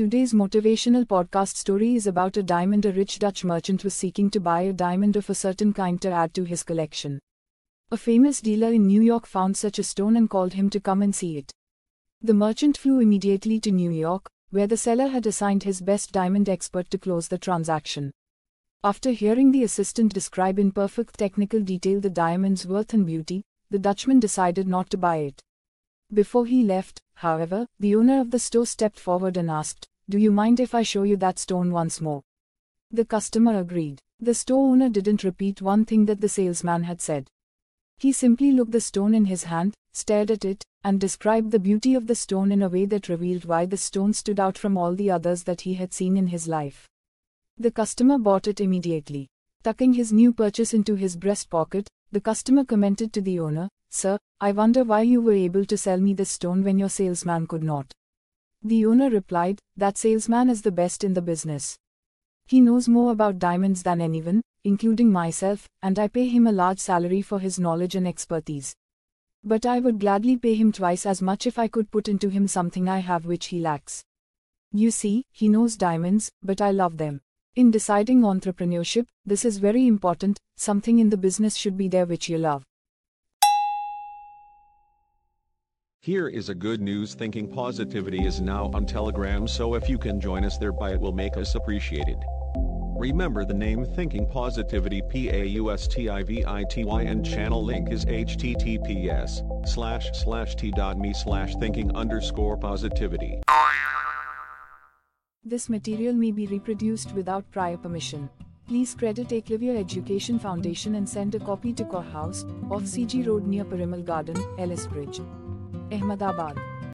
Today's motivational podcast story is about a diamond a rich Dutch merchant was seeking to buy a diamond of a certain kind to add to his collection. A famous dealer in New York found such a stone and called him to come and see it. The merchant flew immediately to New York, where the seller had assigned his best diamond expert to close the transaction. After hearing the assistant describe in perfect technical detail the diamond's worth and beauty, the Dutchman decided not to buy it. Before he left, however, the owner of the store stepped forward and asked, Do you mind if I show you that stone once more? The customer agreed. The store owner didn't repeat one thing that the salesman had said. He simply looked the stone in his hand, stared at it, and described the beauty of the stone in a way that revealed why the stone stood out from all the others that he had seen in his life. The customer bought it immediately. Tucking his new purchase into his breast pocket, the customer commented to the owner, Sir, I wonder why you were able to sell me this stone when your salesman could not. The owner replied, That salesman is the best in the business. He knows more about diamonds than anyone, including myself, and I pay him a large salary for his knowledge and expertise. But I would gladly pay him twice as much if I could put into him something I have which he lacks. You see, he knows diamonds, but I love them. In deciding entrepreneurship, this is very important, something in the business should be there which you love. Here is a good news Thinking Pausitivity is now on Telegram so if you can join us there by it will make us appreciated. Remember the name Thinking Pausitivity P-A-U-S-T-I-V-I-T-Y and channel link is https slash slash t.me slash thinking underscore pausitivity. This material may be reproduced without prior permission. Please credit Eklavya Education Foundation and send a copy to Core House, off CG Road near Parimal Garden, Ellis Bridge. Ahmedabad.